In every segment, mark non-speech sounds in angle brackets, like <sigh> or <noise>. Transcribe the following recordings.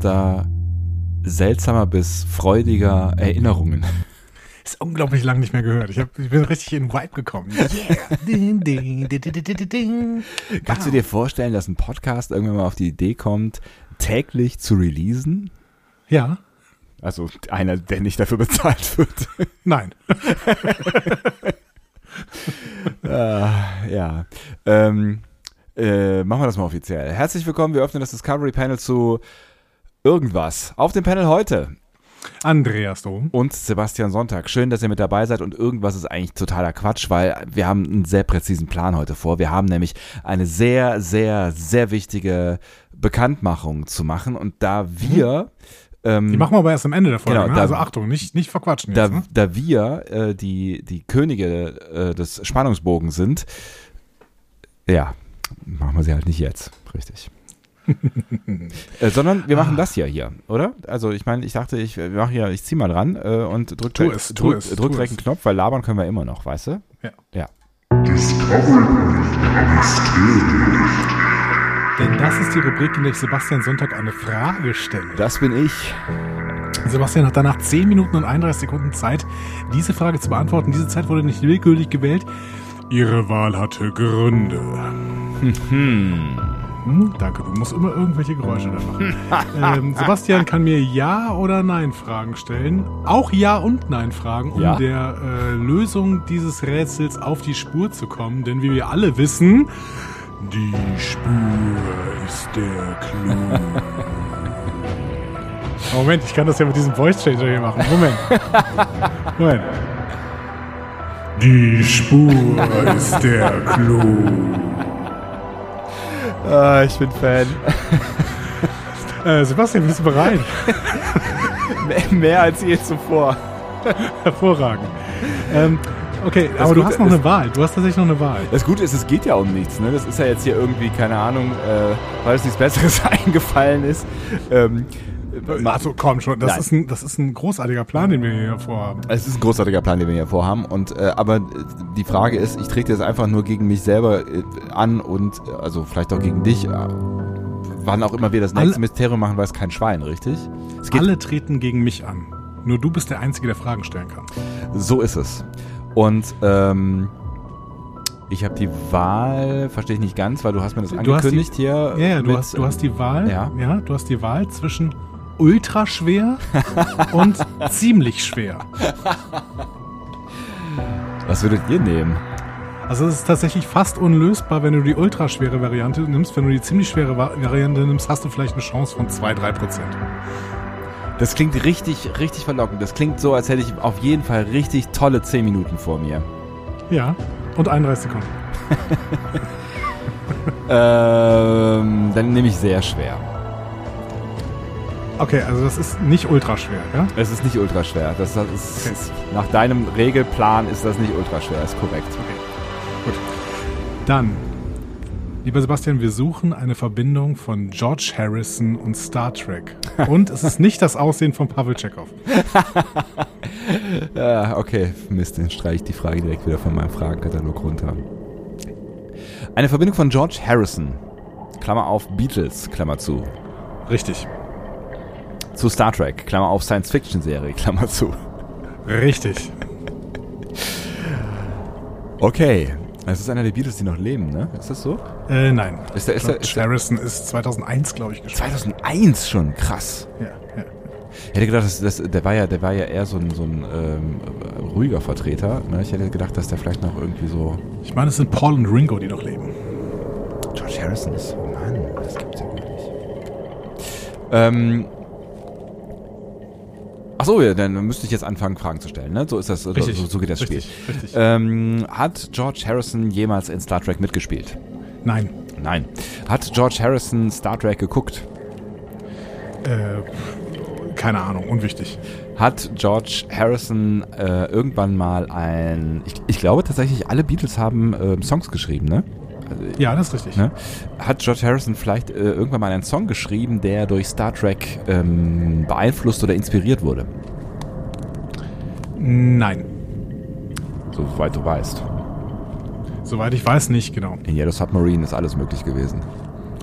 Verschiedenster seltsamer bis freudiger Erinnerungen. Ist unglaublich lang nicht mehr gehört. Ich, hab, ich bin richtig in den Vibe gekommen. <laughs> Yeah. Ding, ding, ding. Kannst du dir vorstellen, dass ein Podcast irgendwann mal auf die Idee kommt, täglich zu releasen? Ja. Also einer, der nicht dafür bezahlt wird. Nein. äh, <laughs> ja. Ähm, äh, machen wir das mal offiziell. Herzlich willkommen, wir öffnen das Discovery Panel zu irgendwas. Auf dem Panel heute Andreas Dom. und Sebastian Sonntag. Schön, dass ihr mit dabei seid und irgendwas ist eigentlich totaler Quatsch, weil wir haben einen sehr präzisen Plan heute vor. Wir haben nämlich eine sehr, sehr, sehr wichtige Bekanntmachung zu machen und da wir ähm, Die machen wir aber erst am Ende der Folge. Genau, ne? da- Also Achtung, nicht, nicht verquatschen da, jetzt. Ne? da wir äh, die, die Könige äh, des Spannungsbogens sind, ja, machen wir sie halt nicht jetzt, richtig. <laughs> äh, sondern wir machen das ja hier, oder? Also ich meine, ich dachte, ich wir machen ja, ich zieh mal dran äh, und drück, Tu direkt- es, drück, es, drück direkt einen Knopf, weil labern können wir immer noch, weißt du? Ja. Ja. Denn das ist die Rubrik, in der ich Sebastian Sonntag eine Frage stelle. Das bin ich. Sebastian hat danach 10 Minuten und 31 Sekunden Zeit, diese Frage zu beantworten. Diese Zeit wurde nicht willkürlich gewählt. Ihre Wahl hatte Gründe. Hm, danke, du musst immer irgendwelche Geräusche da machen. <laughs> ähm, Sebastian kann mir Ja- oder Nein-Fragen stellen. Auch Ja- und Nein-Fragen, um Ja. der äh, Lösung dieses Rätsels auf die Spur zu kommen. Denn wie wir alle wissen, die Spur ist der Clou. <laughs> Moment, ich kann das ja mit diesem Voice Changer hier machen. Moment. Moment. <laughs> Die Spur ist der Clou. Ah, ich bin Fan. <laughs> Äh, Sebastian, bist du bereit? Mehr als je zuvor. Hervorragend. Ähm, okay, Das aber du hast noch eine Wahl. Du hast tatsächlich noch eine Wahl. Das Gute ist, es geht ja um nichts. Ne? Das ist ja jetzt hier irgendwie, keine Ahnung, äh, weil es nichts Besseres <laughs> eingefallen ist. Ähm, Also komm schon, das Nein. ist, ein, das ist ein großartiger Plan, den wir hier vorhaben. Es ist ein großartiger Plan, den wir hier vorhaben. Und äh, aber äh, die Frage ist, ich trete jetzt einfach nur gegen mich selber äh, an und äh, also vielleicht auch gegen dich. Wann auch immer wir das nächste Alle- Mysterium machen, weiß kein Schwein, richtig? Alle treten gegen mich an. Nur du bist der Einzige, der Fragen stellen kann. so ist es. Und ähm, ich habe die Wahl, verstehe ich nicht ganz, weil du hast mir das angekündigt hier. Ja, ja, du hast, du hast die Wahl. ja. ja, du hast die Wahl zwischen ultra schwer und <laughs> ziemlich schwer. Was würdet ihr nehmen? Also es ist tatsächlich fast unlösbar, wenn du die ultraschwere Variante nimmst. Wenn du die ziemlich schwere Va- Variante nimmst, hast du vielleicht eine Chance von 2-3 Prozent. Das klingt richtig, richtig verlockend. Das klingt so, als hätte ich auf jeden Fall richtig tolle 10 Minuten vor mir. Ja, und 31 Sekunden. <laughs> Ähm, dann nehme ich sehr schwer. Okay, also das ist nicht ultraschwer, ja? Es ist nicht ultra schwer. Das, das ist, Nach deinem Regelplan ist das nicht ultra schwer, ist korrekt. Gut. Dann, lieber Sebastian, wir suchen eine Verbindung von George Harrison und Star Trek. <laughs> Und es ist nicht das Aussehen von Pavel Chekhov. <laughs> Ja, okay, Mist, dann streiche ich die Frage direkt wieder von meinem Fragenkatalog runter. Eine Verbindung von George Harrison, Klammer auf Beatles, Klammer zu, Richtig. Zu Star Trek, Klammer auf Science-Fiction-Serie, <laughs> Klammer zu. Richtig. Okay, es ist einer der Beatles, die noch leben, ne? Ist das so? Äh, nein. Ist der, ist der, George ist der Harrison ist 2001, glaube ich, gestorben. 2001 schon, krass. Ja, ja. Ich hätte gedacht, das, das, der, war ja, der war ja eher so ein, so ein ähm, ruhiger Vertreter. Ne? Ich hätte gedacht, dass der vielleicht noch irgendwie so. Ich meine, es sind Paul und Ringo, die noch leben. George Harrison ist. Mann, das gibt's ja nicht. Ähm. Achso, ja, dann müsste ich jetzt anfangen, Fragen zu stellen, ne? So ist das, so, Richtig. so, so geht das Richtig, Spiel. richtig. Ähm, hat George Harrison jemals in Star Trek mitgespielt? Nein. Nein. Hat George Harrison Star Trek geguckt? Äh, keine Ahnung, unwichtig. Hat George Harrison äh, irgendwann mal ein. Ich, ich, glaube tatsächlich, alle Beatles haben äh, Songs geschrieben, ne? Ja, das ist richtig. Ne? Hat George Harrison vielleicht äh, irgendwann mal einen Song geschrieben, der durch Star Trek ähm, beeinflusst oder inspiriert wurde? Nein. Soweit du weißt. Soweit ich weiß, nicht, genau. In Yellow Submarine ist alles möglich gewesen.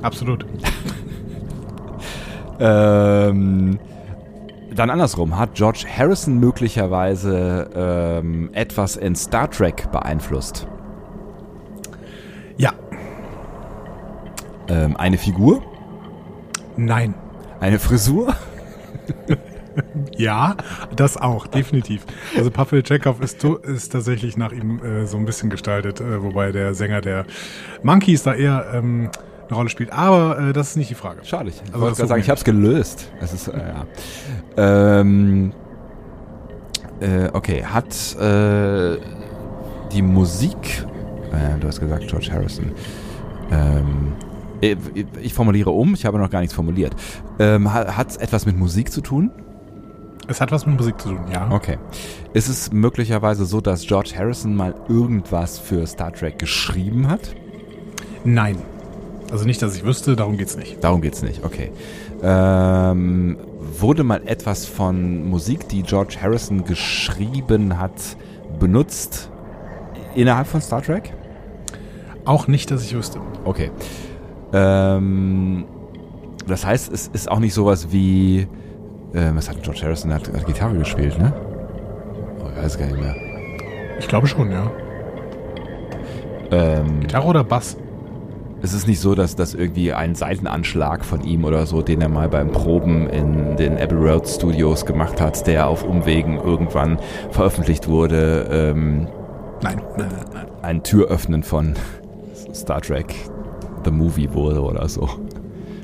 Absolut. <laughs> ähm, dann andersrum. Hat George Harrison möglicherweise ähm, etwas in Star Trek beeinflusst? Ja. Ähm, eine Figur? Nein. Eine Frisur? Ja, das auch, definitiv. Also Pavel Chekhov ist, ist tatsächlich nach ihm äh, so ein bisschen gestaltet, äh, wobei der Sänger der Monkeys da eher ähm, eine Rolle spielt. Aber äh, das ist nicht die Frage. Schade. Ich also wollte gerade sagen, ich habe es gelöst. Es ist, äh, ja. Ähm, äh, okay, hat äh, die Musik, äh, du hast gesagt George Harrison, ähm, äh, ich formuliere um, ich habe noch gar nichts formuliert. Ähm, hat es etwas mit Musik zu tun? Es hat was mit Musik zu tun, ja. Okay. Ist es möglicherweise so, dass George Harrison mal irgendwas für Star Trek geschrieben hat? Nein. Also nicht, dass ich wüsste, darum geht's nicht. Darum geht's nicht, okay. Ähm, wurde mal etwas von Musik, die George Harrison geschrieben hat, benutzt innerhalb von Star Trek? Auch nicht, dass ich wüsste. Okay. Ähm, das heißt, es ist auch nicht sowas wie äh, was hat George Harrison? Hat, hat Gitarre gespielt, ne? Oh, ich weiß gar nicht mehr. Ich glaube schon, ja. Ähm, Gitarre oder Bass? Es ist nicht so, dass das irgendwie ein Seitenanschlag von ihm oder so, den er mal beim Proben in den Abbey Road Studios gemacht hat, der auf Umwegen irgendwann veröffentlicht wurde. Ähm, nein, nein, nein. Ein Türöffnen von Star Trek The Movie wurde oder so.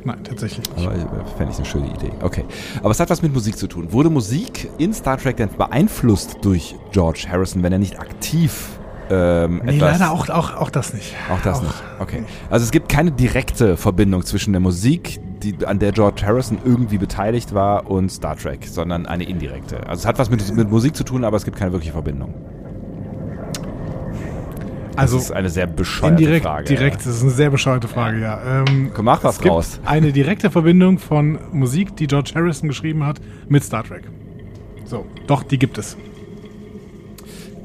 Nein, tatsächlich nicht. Aber äh, fände ich eine schöne Idee. Okay. Aber es hat was mit Musik zu tun. Wurde Musik in Star Trek denn beeinflusst durch George Harrison, wenn er nicht aktiv ähm, nee, etwas, leider auch, auch, auch das nicht. Auch das auch. nicht. Okay. Also es gibt keine direkte Verbindung zwischen der Musik, die, an der George Harrison irgendwie beteiligt war, und Star Trek, sondern eine indirekte. Also es hat was mit, mit Musik zu tun, aber es gibt keine wirkliche Verbindung. Also das ist eine sehr bescheuerte indirekt, Frage. Direkt, das ist eine sehr bescheuerte Frage, ja. Ähm, Komm, mach was es gibt raus. <laughs> Eine direkte Verbindung von Musik, die George Harrison geschrieben hat, mit Star Trek. So, doch, die gibt es.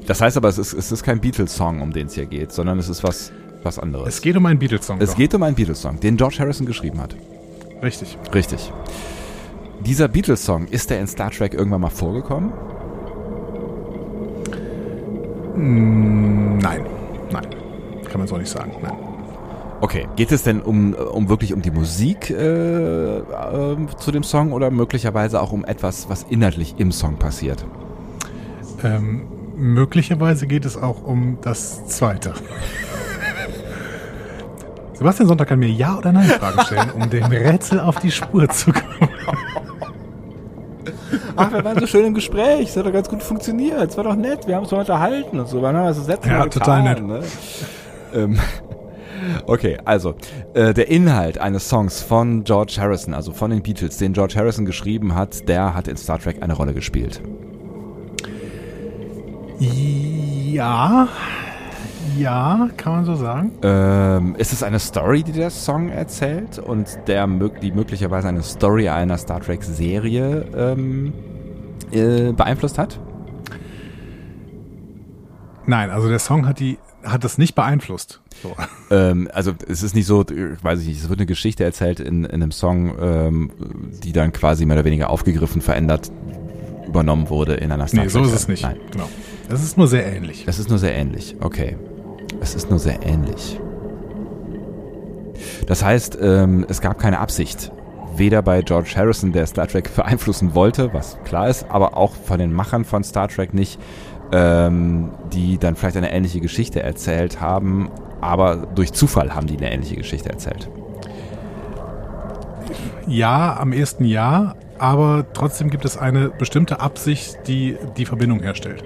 Das heißt aber, es ist, es ist kein Beatles-Song, um den es hier geht, sondern es ist was, was anderes. Es geht um einen Beatles-Song. Es doch. geht um einen Beatles-Song, den George Harrison geschrieben hat. Richtig. Richtig. Dieser Beatles-Song, ist der in Star Trek irgendwann mal vorgekommen? Mm, nein. Nein, kann man so nicht sagen. Nein. Okay, geht es denn um, um wirklich um die Musik äh, äh, zu dem Song oder möglicherweise auch um etwas, was inhaltlich im Song passiert? Ähm, möglicherweise geht es auch um das Zweite. <laughs> Sebastian Sonntag kann mir Ja oder Nein Fragen stellen, um dem Rätsel auf die Spur zu kommen. Ach, wir waren so schön im Gespräch, es hat doch ganz gut funktioniert, es war doch nett, wir haben uns mal unterhalten und so. Wann haben wir das letzte ja, total nett. Ne? Ähm, okay, also äh, der Inhalt eines Songs von George Harrison, also von den Beatles, den George Harrison geschrieben hat, der hat in Star Trek eine Rolle gespielt. Ja, ja, kann man so sagen. Ähm, ist es eine Story, die der Song erzählt und der die möglicherweise eine Story einer Star Trek Serie ähm, äh, beeinflusst hat? Nein, also der Song hat die hat das nicht beeinflusst. So. <laughs> Ähm, also es ist nicht so, weiß ich nicht, es wird eine Geschichte erzählt in, in einem Song, ähm, die dann quasi mehr oder weniger aufgegriffen, verändert, übernommen wurde in einer Star. Nee, so ist es nicht. Nein. Genau. Es ist nur sehr ähnlich. Es ist nur sehr ähnlich, okay. Es ist nur sehr ähnlich. Das heißt, ähm, es gab keine Absicht. Weder bei George Harrison, der Star Trek beeinflussen wollte, was klar ist, aber auch von den Machern von Star Trek nicht, ähm, die dann vielleicht eine ähnliche Geschichte erzählt haben, aber durch Zufall haben die eine ähnliche Geschichte erzählt. Ja, am ersten Jahr, aber trotzdem gibt es eine bestimmte Absicht, die die Verbindung herstellt.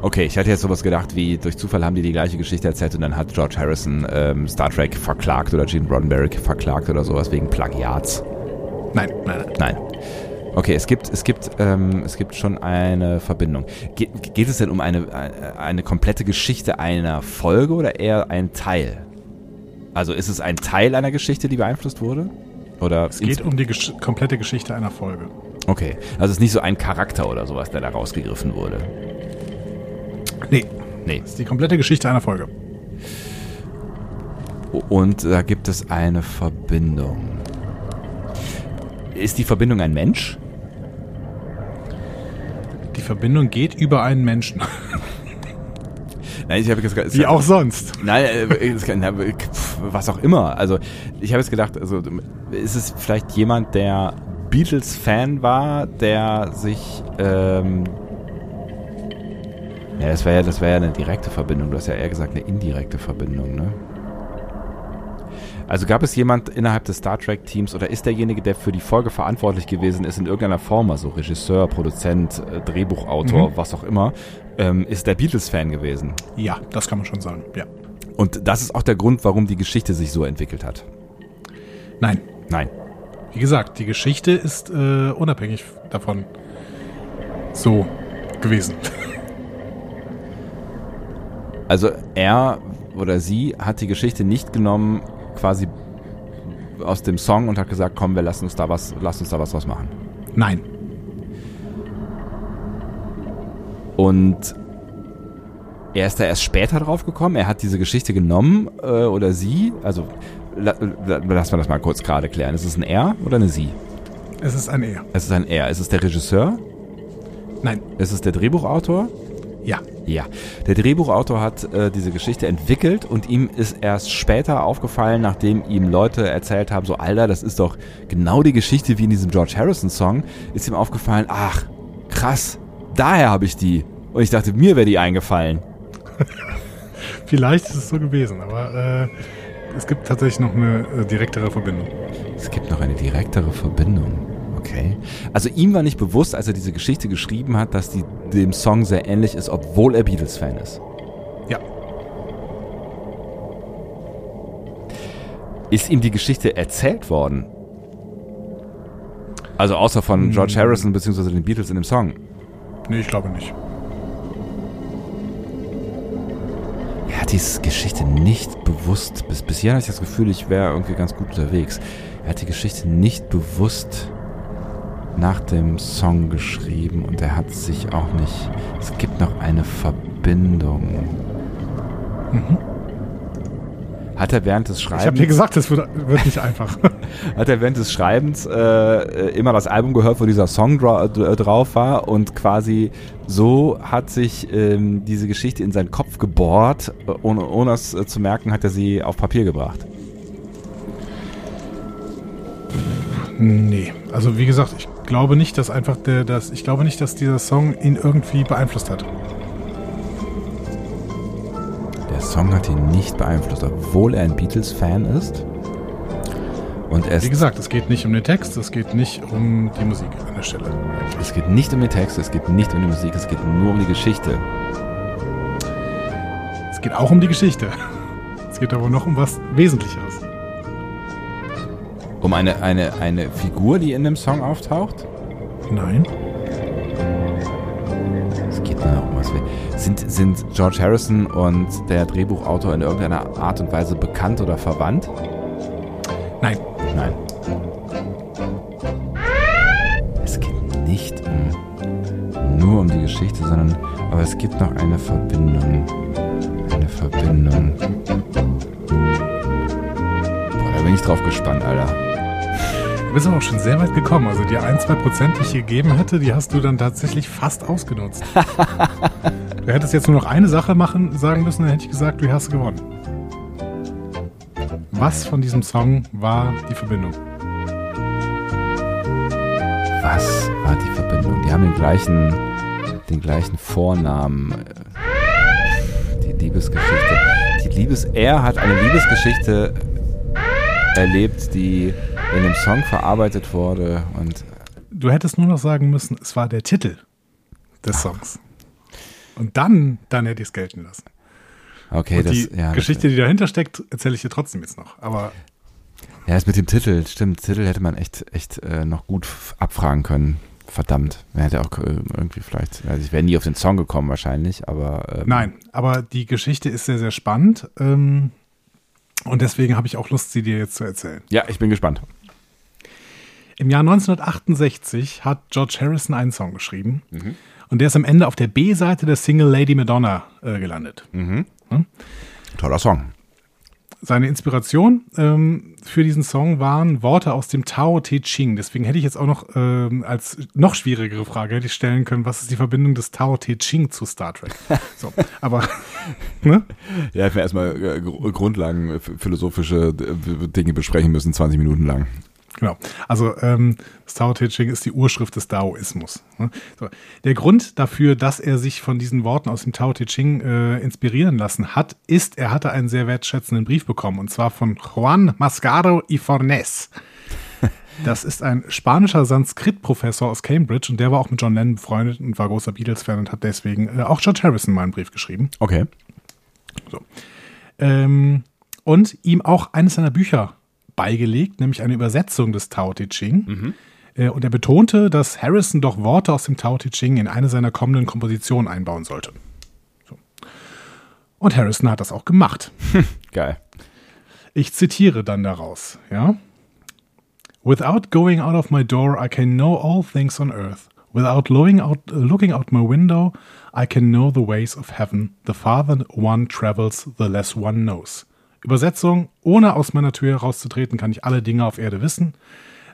Okay, ich hatte jetzt sowas gedacht wie, durch Zufall haben die die gleiche Geschichte erzählt und dann hat George Harrison ähm, Star Trek verklagt oder Gene Roddenberry verklagt oder sowas wegen Plagiats. Nein, nein, nein. Nein. Okay, es gibt, es gibt, ähm, es gibt schon eine Verbindung. Ge geht es denn um eine, eine komplette Geschichte einer Folge oder eher ein Teil? Also ist es ein Teil einer Geschichte, die beeinflusst wurde? Oder Es geht um die gesch komplette Geschichte einer Folge. Okay, also es ist nicht so ein Charakter oder sowas, der da rausgegriffen wurde. Nee, Nee. das ist die komplette Geschichte einer Folge. Und da gibt es eine Verbindung. Ist die Verbindung ein Mensch? Die Verbindung geht über einen Menschen. <laughs> Nein, ich habe jetzt Wie auch sonst. Nein, äh, was auch immer. Also ich habe jetzt gedacht, also ist es vielleicht jemand, der Beatles-Fan war, der sich ähm, ja, das wäre ja, das wäre ja eine direkte Verbindung. Du hast ja eher gesagt eine indirekte Verbindung, ne? Also gab es jemand innerhalb des Star Trek Teams oder ist derjenige, der für die Folge verantwortlich gewesen ist in irgendeiner Form, also Regisseur, Produzent, äh, Drehbuchautor, was auch immer, ähm, ist der Beatles-Fan gewesen? Ja, das kann man schon sagen. Ja. Und das ist auch der Grund, warum die Geschichte sich so entwickelt hat. Nein. Nein. Wie gesagt, die Geschichte ist äh, unabhängig davon so gewesen. Also er oder sie hat die Geschichte nicht genommen, quasi aus dem Song und hat gesagt, komm, wir lassen uns da was, lass uns da was draus machen. Nein. Und er ist da erst später drauf gekommen. Er hat diese Geschichte genommen äh, oder sie. Also la, la, lass mal das mal kurz gerade klären. Ist es ein Er oder eine Sie? Es ist ein Er. Es ist ein Er. Ist es der Regisseur? Nein. Ist es der Drehbuchautor? Ja. Ja, der Drehbuchautor hat äh, diese Geschichte entwickelt und ihm ist erst später aufgefallen, nachdem ihm Leute erzählt haben, so Alter, das ist doch genau die Geschichte wie in diesem George Harrison Song, ist ihm aufgefallen, ach, krass, daher habe ich die. Und ich dachte, mir wäre die eingefallen. <laughs> Vielleicht ist es so gewesen, aber äh, es gibt tatsächlich noch eine äh, direktere Verbindung. Es gibt noch eine direktere Verbindung. Okay. Also ihm war nicht bewusst, als er diese Geschichte geschrieben hat, dass die dem Song sehr ähnlich ist, obwohl er Beatles-Fan ist. Ja. Ist ihm die Geschichte erzählt worden? Also außer von George Harrison bzw. den Beatles in dem Song. Nee, ich glaube nicht. Er hat diese Geschichte nicht bewusst, bis, bis hierhin hatte ich das Gefühl, ich wäre irgendwie ganz gut unterwegs. Er hat die Geschichte nicht bewusst nach dem Song geschrieben und er hat sich auch nicht, es gibt noch eine Verbindung. Hat er während des Ich habe dir Schreibens, gesagt, es wird, wird nicht einfach. <laughs> hat er während des Schreibens äh, äh, immer das Album gehört, wo dieser Song dra dra- drauf war und quasi so hat sich ähm, diese Geschichte in seinen Kopf gebohrt, äh, ohne, ohne es äh, zu merken, hat er sie auf Papier gebracht. nee. Also wie gesagt, ich glaube nicht, dass einfach der, dass, ich glaube nicht, dass dieser Song ihn irgendwie beeinflusst hat. Der Song hat ihn nicht beeinflusst, obwohl er ein Beatles-Fan ist. Und er Wie gesagt, es geht nicht um den Text, es geht nicht um die Musik an der Stelle. es geht nicht um den Text, es geht nicht um die Musik, es geht nur um die Geschichte. Es geht auch um die Geschichte. <laughs> Es geht aber noch um was Wesentlicheres. Um eine, eine, eine Figur, die in dem Song auftaucht. Nein. Es geht nur um was. Sind, sind George Harrison und der Drehbuchautor in irgendeiner Art und Weise bekannt oder verwandt? Nein. Nein. Es geht nicht um nur um die Geschichte, sondern aber es gibt noch eine Verbindung. Eine Verbindung. Boah, da bin ich drauf gespannt, Alter. Bist aber auch schon sehr weit gekommen. Also die ein, zwei Prozent, die ich hier gegeben hätte, die hast du dann tatsächlich fast ausgenutzt. <laughs> du hättest jetzt nur noch eine Sache machen, sagen müssen, dann hätte ich gesagt, du hast gewonnen. Was von diesem Song war die Verbindung? Was war die Verbindung? Die haben den gleichen, den gleichen Vornamen. Die Liebesgeschichte. Die Liebes, er hat eine Liebesgeschichte erlebt, die in dem Song verarbeitet wurde und Du hättest nur noch sagen müssen, es war der Titel des Songs. Und dann, dann hätte ich es gelten lassen. Okay, Und das, die ja, Geschichte, die dahinter steckt, erzähle ich dir trotzdem jetzt noch. Aber Das, ja, das mit dem Titel, stimmt, Titel hätte man echt, echt äh, noch gut abfragen können. Verdammt. Man hätte auch äh, irgendwie vielleicht, also ich wäre nie auf den Song gekommen wahrscheinlich, aber ähm, nein, aber die Geschichte ist sehr, sehr spannend. Ähm, und deswegen habe ich auch Lust, sie dir jetzt zu erzählen. Ja, ich bin gespannt. Im Jahr 1968 hat George Harrison einen Song geschrieben. Mhm. Und der ist am Ende auf der B-Seite der Single Lady Madonna äh, gelandet. Toller Song. Seine Inspiration ähm, für diesen Song waren Worte aus dem Tao Te Ching. Deswegen hätte ich jetzt auch noch ähm, als noch schwierigere Frage hätte ich stellen können, was ist die Verbindung des Tao Te Ching zu Star Trek? <laughs> So, aber <laughs> ne? Ja, hätten wir erstmal äh, Gr- Grundlagen, äh, philosophische äh, Dinge besprechen müssen, 20 Minuten lang. Genau. Also ähm, das Tao Te Ching ist die Urschrift des Daoismus. ne? So. Der Grund dafür, dass er sich von diesen Worten aus dem Tao Te Ching äh, inspirieren lassen hat, ist, er hatte einen sehr wertschätzenden Brief bekommen und zwar von Juan Mascaro y Fornes. Das ist ein spanischer Sanskrit-Professor aus Cambridge und der war auch mit John Lennon befreundet und war großer Beatles-Fan und hat deswegen äh, auch George Harrison mal einen Brief geschrieben. Okay. Ähm, und ihm auch eines seiner Bücher beigelegt, nämlich eine Übersetzung des Tao Te Ching. Äh, und er betonte, dass Harrison doch Worte aus dem Tao Te Ching in eine seiner kommenden Kompositionen einbauen sollte. So. Und Harrison hat das auch gemacht. <laughs> Geil. Ich zitiere dann daraus, ja. Without going out of my door, I can know all things on earth. Without looking out, looking out my window, I can know the ways of heaven. The farther one travels, the less one knows. Übersetzung: Ohne aus meiner Tür herauszutreten, kann ich alle Dinge auf Erde wissen.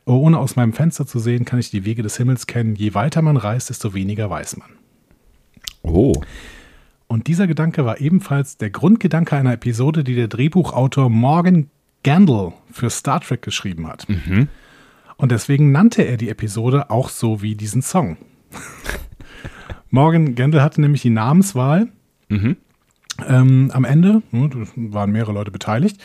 Ohne aus meinem Fenster zu sehen, kann ich die Wege des Himmels kennen. Je weiter man reist, desto weniger weiß man. Oh. Und dieser Gedanke war ebenfalls der Grundgedanke einer Episode, die der Drehbuchautor Morgan Gandel für Star Trek geschrieben hat. Und deswegen nannte er die Episode auch so wie diesen Song. <laughs> Morgan Gandel hatte nämlich die Namenswahl ähm, am Ende. Da waren mehrere Leute beteiligt.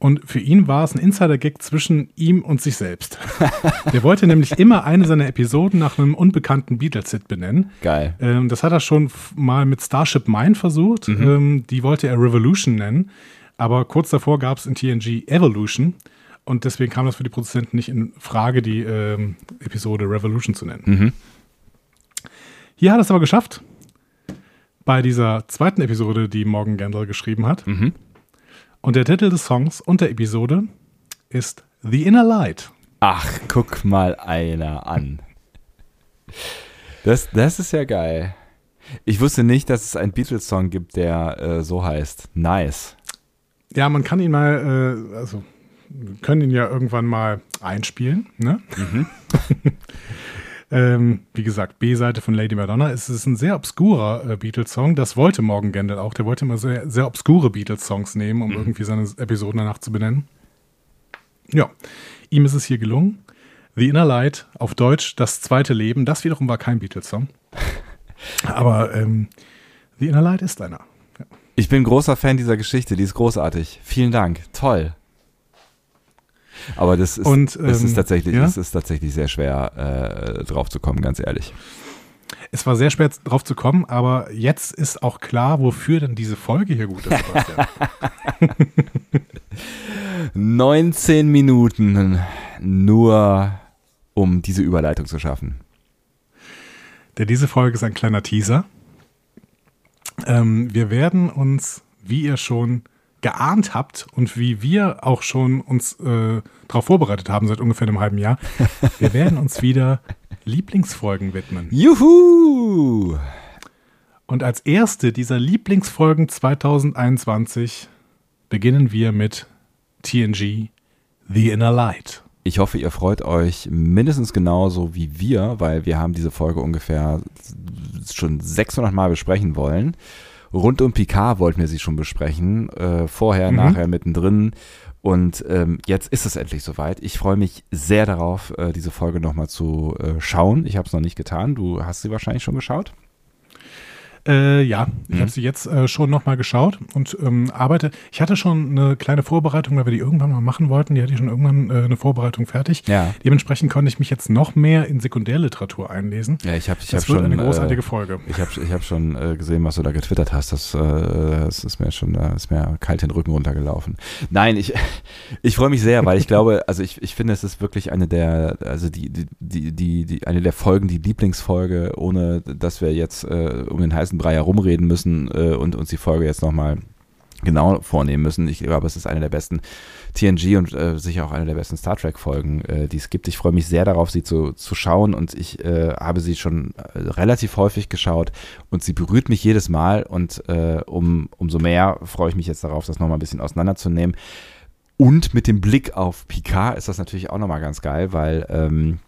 Und für ihn war es ein Insider-Gag zwischen ihm und sich selbst. <laughs> Der wollte nämlich immer eine seiner Episoden nach einem unbekannten Beatles-Hit benennen. Geil. Ähm, das hat er schon mal mit Starship Mine versucht. Ähm, die wollte er Revolution nennen. Aber kurz davor gab es in TNG Evolution. Und deswegen kam das für die Produzenten nicht in Frage, die ähm, Episode Revolution zu nennen. Hier hat er es aber geschafft. Bei dieser zweiten Episode, die Morgan Gandel geschrieben hat. Und der Titel des Songs und der Episode ist The Inner Light. Ach, guck mal einer an. Das, das ist ja geil. Ich wusste nicht, dass es einen Beatles-Song gibt, der äh, so heißt. Nice. Ja, man kann ihn mal, äh, also wir können ihn ja irgendwann mal einspielen. Ne? <laughs> ähm, wie gesagt, B-Seite von Lady Madonna. Es ist ein sehr obskurer äh, Beatles-Song. Das wollte Morgan Gendel auch. Der wollte immer sehr, sehr obskure Beatles-Songs nehmen, um irgendwie seine Episoden danach zu benennen. Ja, ihm ist es hier gelungen. The Inner Light, auf Deutsch Das zweite Leben. Das wiederum war kein Beatles-Song. <laughs> Aber ähm, The Inner Light ist einer. Ich bin großer Fan dieser Geschichte, die ist großartig. Vielen Dank. Toll. Aber das ist, Und, es ist ähm, tatsächlich, ja? es ist tatsächlich sehr schwer, äh, drauf zu kommen, ganz ehrlich. Es war sehr schwer drauf zu kommen, aber jetzt ist auch klar, wofür denn diese Folge hier gut ist, Sebastian. <laughs> 19 Minuten nur, um diese Überleitung zu schaffen. Denn diese Folge ist ein kleiner Teaser. Ähm, wir werden uns, wie ihr schon geahnt habt und wie wir auch schon uns äh, darauf vorbereitet haben seit ungefähr einem halben Jahr, <laughs> wir werden uns wieder Lieblingsfolgen widmen. Juhu! Und als erste dieser Lieblingsfolgen 2021 beginnen wir mit TNG The Inner Light. Ich hoffe, ihr freut euch mindestens genauso wie wir, weil wir haben diese Folge ungefähr schon 600 Mal besprechen wollen. Rund um Picard wollten wir sie schon besprechen, äh, vorher, Mhm. nachher, mittendrin. Und ähm, jetzt ist es endlich soweit. Ich freue mich sehr darauf, äh, diese Folge nochmal zu äh, schauen. Ich habe es noch nicht getan. Du hast sie wahrscheinlich schon geschaut. Äh, ja, ich mhm. habe sie jetzt äh, schon nochmal geschaut und ähm, arbeite. Ich hatte schon eine kleine Vorbereitung, weil wir die irgendwann mal machen wollten. Die hatte ich schon irgendwann äh, eine Vorbereitung fertig. Ja. Dementsprechend konnte ich mich jetzt noch mehr in Sekundärliteratur einlesen. Ja, ich habe ich das hab schon eine großartige äh, Folge. Ich habe ich hab schon äh, gesehen, was du da getwittert hast. Das, äh, das ist mir schon ist mir kalt den Rücken runtergelaufen. Nein, ich, <laughs> ich freue mich sehr, weil ich <laughs> glaube, also ich, ich finde, es ist wirklich eine der, also die, die, die, die, die eine der Folgen, die Lieblingsfolge, ohne dass wir jetzt um den heißen Brei herumreden müssen äh, und uns die Folge jetzt nochmal genau vornehmen müssen. Ich glaube, es ist eine der besten TNG und äh, sicher auch eine der besten Star Trek-Folgen, äh, die es gibt. Ich freue mich sehr darauf, sie zu, zu schauen und ich äh, habe sie schon äh, relativ häufig geschaut und sie berührt mich jedes Mal und äh, um, umso mehr freue ich mich jetzt darauf, das nochmal ein bisschen auseinanderzunehmen. Und mit dem Blick auf Picard ist das natürlich auch nochmal ganz geil, weil ähm, äh,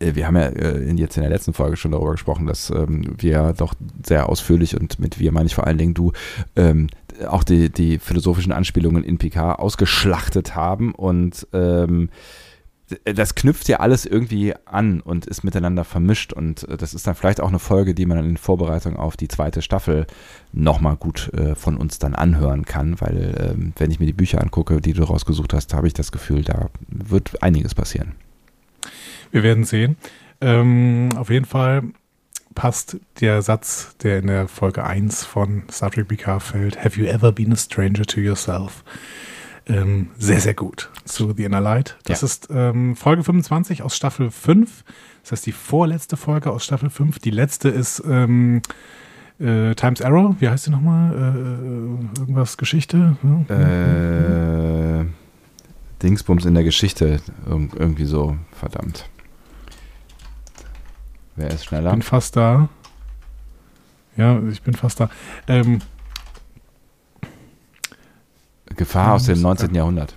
wir haben ja äh, jetzt in der letzten Folge schon darüber gesprochen, dass ähm, wir doch sehr ausführlich und mit wir meine ich vor allen Dingen du ähm, auch die, die philosophischen Anspielungen in PK ausgeschlachtet haben und ähm, das knüpft ja alles irgendwie an und ist miteinander vermischt und äh, das ist dann vielleicht auch eine Folge, die man in Vorbereitung auf die zweite Staffel nochmal gut äh, von uns dann anhören kann, weil ähm, wenn ich mir die Bücher angucke, die du rausgesucht hast, habe ich das Gefühl, da wird einiges passieren. Wir werden sehen. Ähm, auf jeden Fall passt der Satz, der in der Folge 1 von Star Trek PK fällt, Have you ever been a stranger to yourself? Ähm, sehr, sehr gut zu The Inner Light. Das ja. ist ähm, Folge 25 aus Staffel 5. Das heißt, die vorletzte Folge aus Staffel 5. Die letzte ist ähm, äh, Times Arrow. Wie heißt sie nochmal? Äh, äh, irgendwas Geschichte? Äh, Dingsbums in der Geschichte. Ir irgendwie so, verdammt. Wer ist schneller? Ich bin fast da. Ja, ich bin fast da. Ähm, Gefahr aus dem 19. Jahrhundert.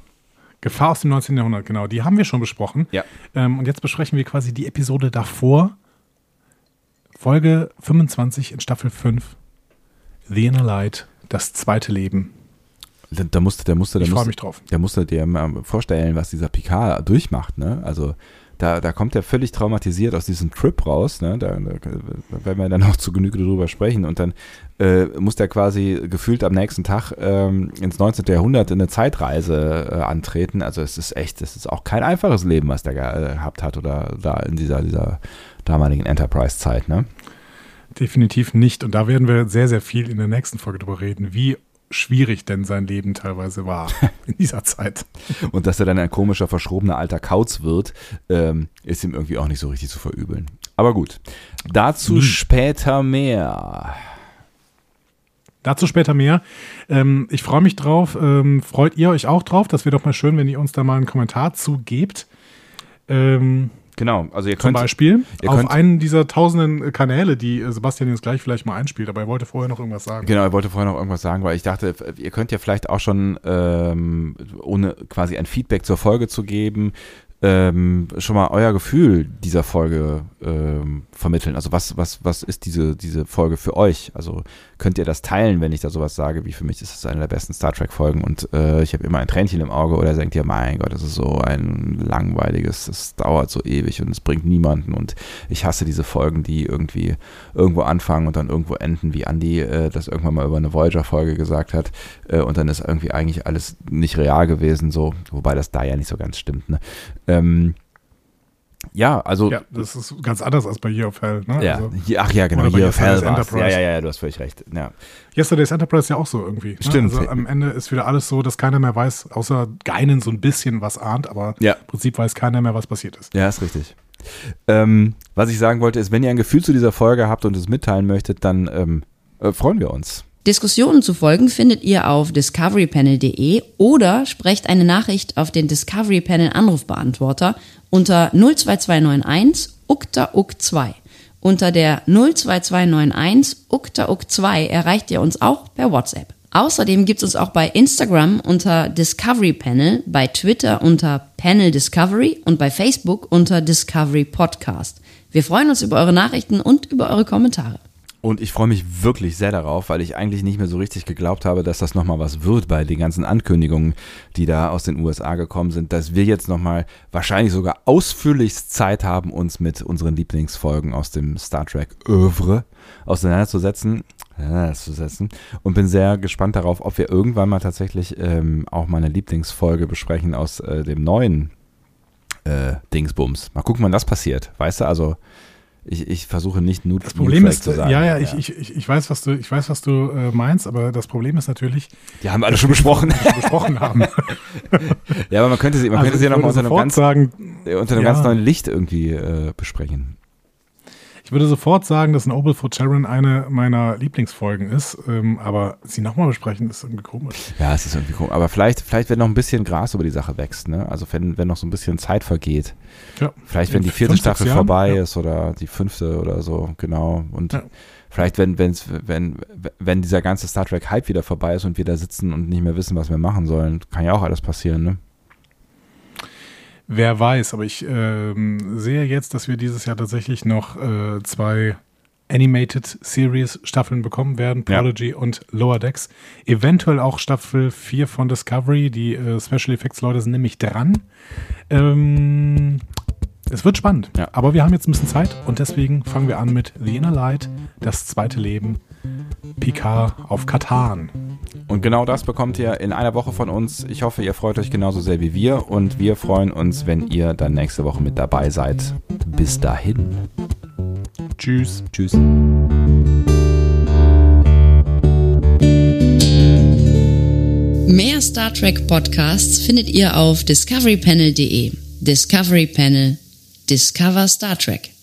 Gefahr aus dem 19. Jahrhundert, genau. Die haben wir schon besprochen. Ja. Ähm, und jetzt besprechen wir quasi die Episode davor. Folge 25 in Staffel 5. The Inner Light, das zweite Leben. Da, da musste, der musste, der ich freue mich drauf. Der musste dir mal vorstellen, was dieser Picard durchmacht, ne? Also da, da kommt er völlig traumatisiert aus diesem Trip raus. Ne? Da, da werden wir dann auch zu Genüge drüber sprechen. Und dann äh, muss der quasi gefühlt am nächsten Tag ähm, ins 19. Jahrhundert in eine Zeitreise äh, antreten. Also es ist echt, es ist auch kein einfaches Leben, was der gehabt hat oder da in dieser, dieser damaligen Enterprise-Zeit. Ne? Definitiv nicht. Und da werden wir sehr, sehr viel in der nächsten Folge drüber reden, wie schwierig denn sein Leben teilweise war <laughs> in dieser Zeit. Und dass er dann ein komischer, verschrobener alter Kauz wird, ähm, ist ihm irgendwie auch nicht so richtig zu verübeln. Aber gut, dazu Nie. später mehr. Dazu später mehr. Ähm, ich freue mich drauf. Ähm, freut ihr euch auch drauf? Das wäre doch mal schön, wenn ihr uns da mal einen Kommentar zugebt. Ähm, Genau, also ihr könnt. Zum Beispiel ihr auf einen dieser tausenden Kanäle, die äh, Sebastian jetzt gleich vielleicht mal einspielt, aber er wollte vorher noch irgendwas sagen. Genau, er wollte vorher noch irgendwas sagen, weil ich dachte, ihr könnt ja vielleicht auch schon, ähm, ohne quasi ein Feedback zur Folge zu geben, ähm, schon mal euer Gefühl dieser Folge ähm, vermitteln. Also was, was, was ist diese, diese Folge für euch? Also könnt ihr das teilen, wenn ich da sowas sage, wie für mich ist es eine der besten Star Trek-Folgen und äh, ich habe immer ein Tränchen im Auge oder denkt ihr, mein Gott, das ist so ein langweiliges, es dauert so ewig und es bringt niemanden und ich hasse diese Folgen, die irgendwie irgendwo anfangen und dann irgendwo enden, wie Andy äh, das irgendwann mal über eine Voyager-Folge gesagt hat äh, und dann ist irgendwie eigentlich alles nicht real gewesen, so, wobei das da ja nicht so ganz stimmt, ne? Ähm, ja, also. Ja, das ist ganz anders als bei Year of Hell. Ne? Ja, also, ach ja, genau. Year of Hell war Ja, ja, ja, du hast völlig recht. Ja. Yesterday's Enterprise ist ja auch so irgendwie. Ne? Stimmt. Also am Ende ist wieder alles so, dass keiner mehr weiß, außer Geinen so ein bisschen was ahnt, aber ja. im Prinzip weiß keiner mehr, was passiert ist. Ja, ist richtig. Ähm, was ich sagen wollte, ist, wenn ihr ein Gefühl zu dieser Folge habt und es mitteilen möchtet, dann ähm, äh, freuen wir uns. Diskussionen zu folgen findet ihr auf discoverypanel.de oder sprecht eine Nachricht auf den Discovery Panel Anrufbeantworter unter 02291 ukta uk 2. Unter der 02291 ukta uk 2 erreicht ihr uns auch per WhatsApp. Außerdem gibt es uns auch bei Instagram unter Discovery Panel, bei Twitter unter Panel Discovery und bei Facebook unter Discovery Podcast. Wir freuen uns über eure Nachrichten und über eure Kommentare. Und ich freue mich wirklich sehr darauf, weil ich eigentlich nicht mehr so richtig geglaubt habe, dass das nochmal was wird bei den ganzen Ankündigungen, die da aus den USA gekommen sind, dass wir jetzt nochmal wahrscheinlich sogar ausführlichst Zeit haben, uns mit unseren Lieblingsfolgen aus dem Star Trek Oeuvre auseinanderzusetzen. Auseinanderzusetzen. Und bin sehr gespannt darauf, ob wir irgendwann mal tatsächlich ähm, auch meine Lieblingsfolge besprechen aus äh, dem neuen äh, Dingsbums. Mal gucken, wann das passiert. Weißt du, also ich, ich versuche nicht nur das Problem ist, zu sagen. Ja, ja, ich, ich, ich weiß, was du, ich weiß, was du äh, meinst, aber das Problem ist natürlich. Die haben alle schon besprochen. Schon besprochen <laughs> haben. ja, aber man könnte sie, man also könnte sie ja nochmal unter einem ganz, sagen, unter einem ja. ganz neuen Licht irgendwie äh, besprechen. Ich würde sofort sagen, dass Noble for Sharon eine meiner Lieblingsfolgen ist, ähm, aber sie nochmal besprechen ist irgendwie komisch. Ja, es ist irgendwie komisch. Aber vielleicht, vielleicht, wenn noch ein bisschen Gras über die Sache wächst, ne? Also wenn, wenn noch so ein bisschen Zeit vergeht. Ja. Vielleicht, wenn die vierte Staffel vorbei ja. ist oder die fünfte oder so, genau. Und ja. vielleicht, wenn, wenn's, wenn, wenn dieser ganze Star Trek-Hype wieder vorbei ist und wir da sitzen und nicht mehr wissen, was wir machen sollen, kann ja auch alles passieren, ne? Wer weiß, aber ich ähm, sehe jetzt, dass wir dieses Jahr tatsächlich noch äh, zwei Animated Series Staffeln bekommen werden, Prodigy ja. und Lower Decks. Eventuell auch Staffel 4 von Discovery. Die äh, Special Effects Leute sind nämlich dran. Ähm, es wird spannend, ja. aber wir haben jetzt ein bisschen Zeit und deswegen fangen wir an mit The Inner Light, das zweite Leben, Picard auf Katan. Und genau das bekommt ihr in einer Woche von uns. Ich hoffe, ihr freut euch genauso sehr wie wir und wir freuen uns, wenn ihr dann nächste Woche mit dabei seid. Bis dahin. Tschüss. Tschüss. Mehr Star Trek Podcasts findet ihr auf discoverypanel.de. Discovery Panel. Discover Star Trek.